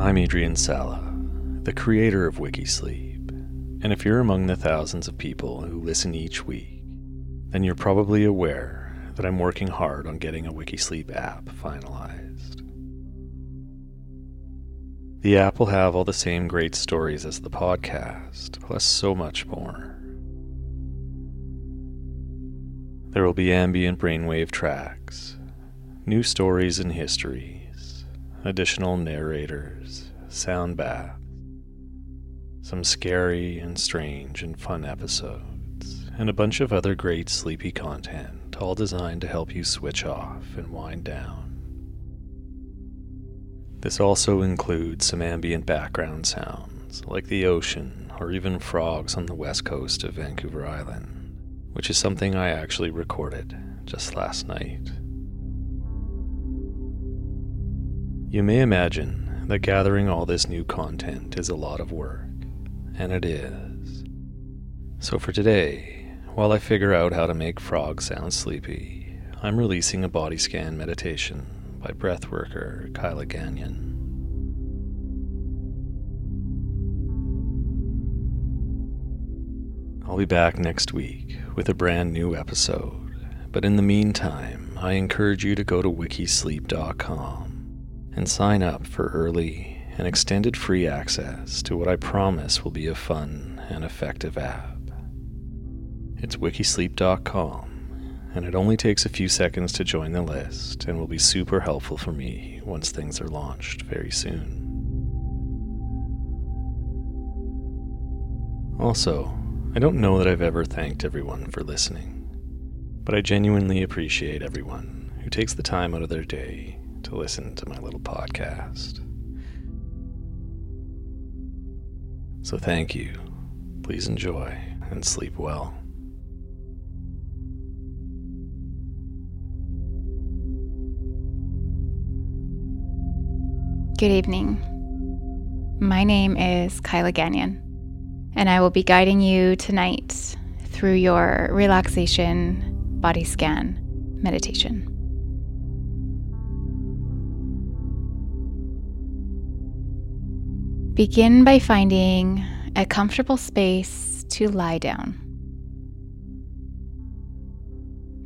I'm Adrian Sala, the creator of Wikisleep. And if you're among the thousands of people who listen each week, then you're probably aware that I'm working hard on getting a Wikisleep app finalized. The app will have all the same great stories as the podcast, plus so much more. There will be ambient brainwave tracks, new stories and histories, additional narrators, sound baths, some scary and strange and fun episodes, and a bunch of other great sleepy content, all designed to help you switch off and wind down. This also includes some ambient background sounds, like the ocean or even frogs on the west coast of Vancouver Island, which is something I actually recorded just last night. You may imagine that gathering all this new content is a lot of work, and it is. So for today, while I figure out how to make frogs sound sleepy, I'm releasing a body scan meditation by breathworker Kyla Gagnon. I'll be back next week with a brand new episode, but in the meantime, I encourage you to go to wikisleep.com and sign up for early and extended free access to what I promise will be a fun and effective app. It's wikisleep.com, and it only takes a few seconds to join the list and will be super helpful for me once things are launched very soon. Also, I don't know that I've ever thanked everyone for listening, but I genuinely appreciate everyone who takes the time out of their day to listen to my little podcast. So thank you. Please enjoy and sleep well. Good evening. My name is Kyla Gagnon, and I will be guiding you tonight through your relaxation body scan meditation. Begin by finding a comfortable space to lie down.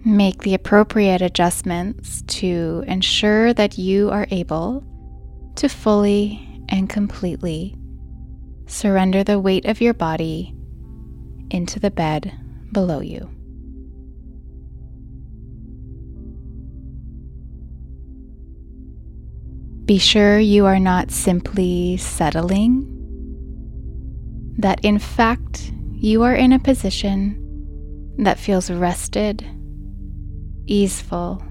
Make the appropriate adjustments to ensure that you are able to fully and completely surrender the weight of your body into the bed below you. Be sure you are not simply settling, that in fact you are in a position that feels rested, easeful,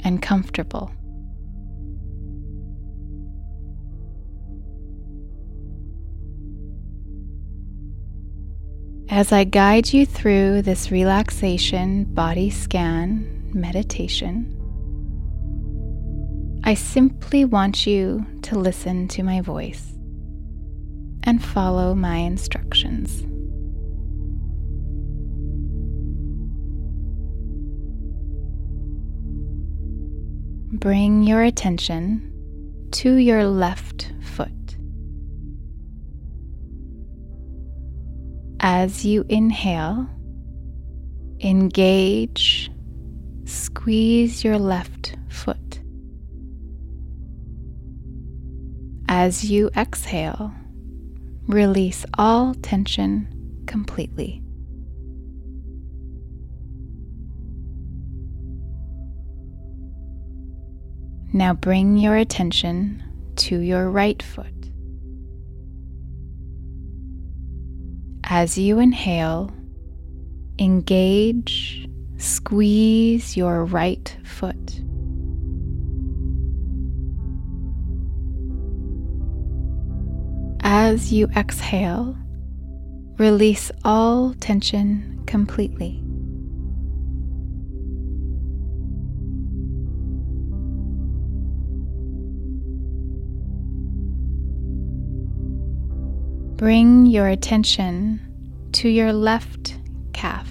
and comfortable. As I guide you through this relaxation body scan meditation, I simply want you to listen to my voice and follow my instructions. Bring your attention to your left foot. As you inhale, engage, squeeze your left foot. As you exhale, release all tension completely. Now bring your attention to your right foot. As you inhale, engage, squeeze your right foot. As you exhale, release all tension completely. Bring your attention to your left calf.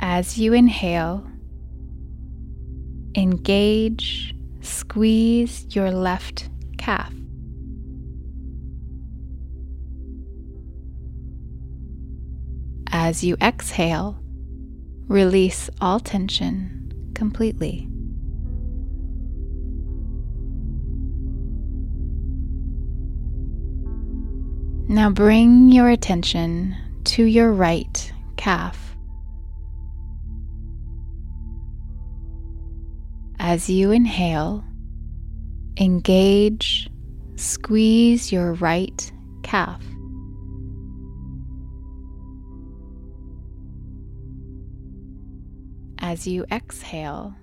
As you inhale, engage, squeeze your left calf. As you exhale, release all tension completely. Now bring your attention to your right calf. As you inhale, engage, squeeze your right calf. As you exhale,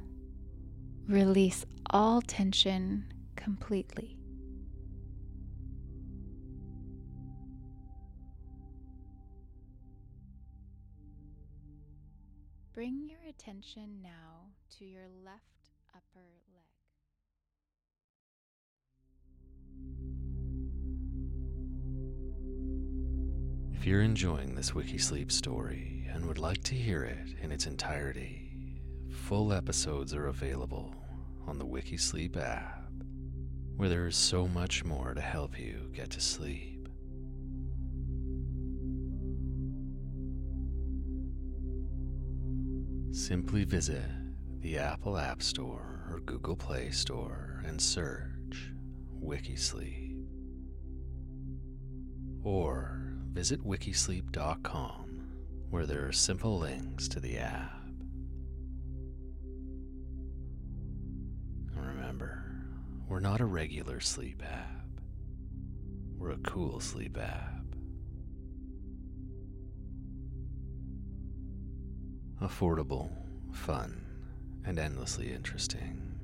release all tension completely. Bring your attention now to your left upper leg. If you're enjoying this Wikisleep story and would like to hear it in its entirety, full episodes are available on the Wikisleep app, where there is so much more to help you get to sleep. Simply visit the Apple App Store or Google Play Store and search Wikisleep. Or visit wikisleep.com where there are simple links to the app. And Remember, we're not a regular sleep app, we're a cool sleep app. affordable, fun, and endlessly interesting.